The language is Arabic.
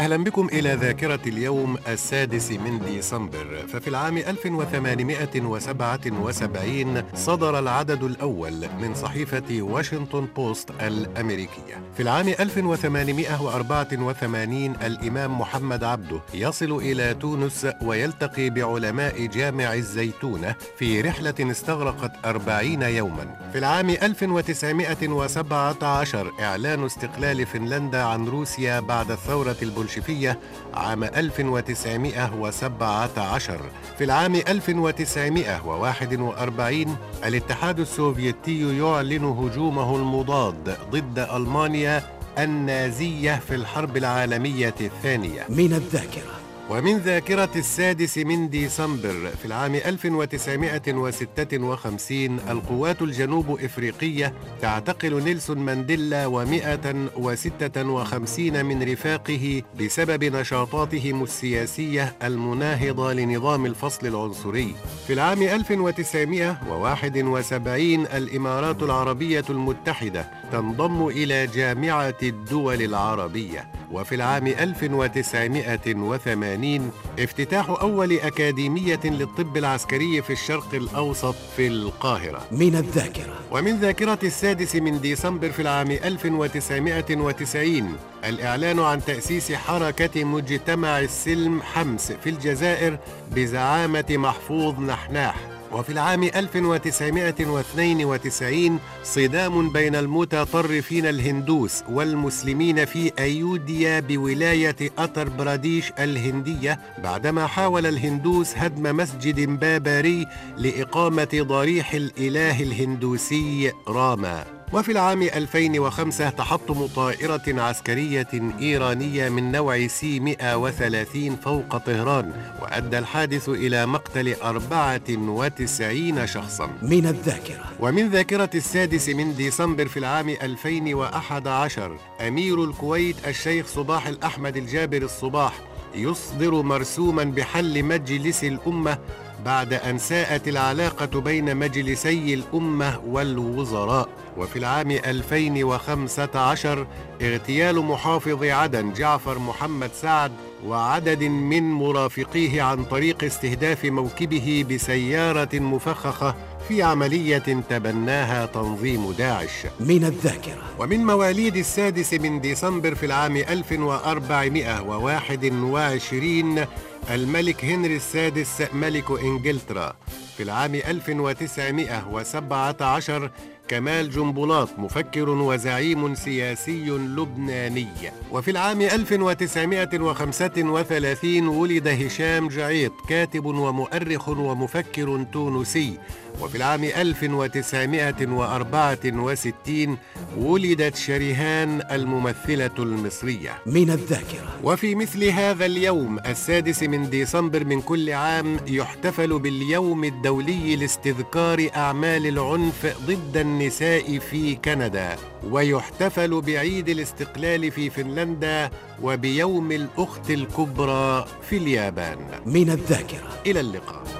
أهلا بكم إلى ذاكرة اليوم السادس من ديسمبر. ففي العام 1877 صدر العدد الأول من صحيفة واشنطن بوست الأمريكية. في العام 1884 الإمام محمد عبده يصل إلى تونس ويلتقي بعلماء جامع الزيتونة في رحلة استغرقت أربعين يوما. في العام 1917 إعلان استقلال فنلندا عن روسيا بعد الثورة البولشفية البولشفية عام 1917 في العام 1941 الاتحاد السوفيتي يعلن هجومه المضاد ضد ألمانيا النازية في الحرب العالمية الثانية. من الذاكرة. ومن ذاكرة السادس من ديسمبر في العام 1956 القوات الجنوب إفريقية تعتقل نيلسون مانديلا و156 من رفاقه بسبب نشاطاتهم السياسية المناهضة لنظام الفصل العنصري. في العام 1971 الإمارات العربية المتحدة تنضم إلى جامعة الدول العربية. وفي العام 1980 افتتاح أول أكاديمية للطب العسكري في الشرق الأوسط في القاهرة. من الذاكرة. ومن ذاكرة السادس من ديسمبر في العام 1990 الإعلان عن تأسيس حركة مجتمع السلم حمص في الجزائر بزعامة محفوظ نحناح. وفي العام 1992 صدام بين المتطرفين الهندوس والمسلمين في أيوديا بولاية أتر براديش الهندية بعدما حاول الهندوس هدم مسجد باباري لإقامة ضريح الإله الهندوسي راما. وفي العام 2005 تحطم طائرة عسكرية إيرانية من نوع سي 130 فوق طهران وأدى الحادث إلى مقتل 94 شخصا. من الذاكرة. ومن ذاكرة السادس من ديسمبر في العام 2011 أمير الكويت الشيخ صباح الأحمد الجابر الصباح يصدر مرسوما بحل مجلس الأمة بعد أن ساءت العلاقة بين مجلسي الأمة والوزراء. وفي العام 2015 اغتيال محافظ عدن جعفر محمد سعد وعدد من مرافقيه عن طريق استهداف موكبه بسيارة مفخخة في عملية تبناها تنظيم داعش. من الذاكرة. ومن مواليد السادس من ديسمبر في العام 1421 الملك هنري السادس ملك إنجلترا في العام 1917 كمال جنبلاط مفكر وزعيم سياسي لبناني. وفي العام 1935 ولد هشام جعيط كاتب ومؤرخ ومفكر تونسي. وفي العام 1964 ولدت شريهان الممثلة المصرية. من الذاكرة. وفي مثل هذا اليوم السادس من ديسمبر من كل عام يحتفل باليوم الدولي لاستذكار أعمال العنف ضد النساء في كندا ويحتفل بعيد الاستقلال في فنلندا وبيوم الأخت الكبرى في اليابان. من الذاكرة. إلى اللقاء.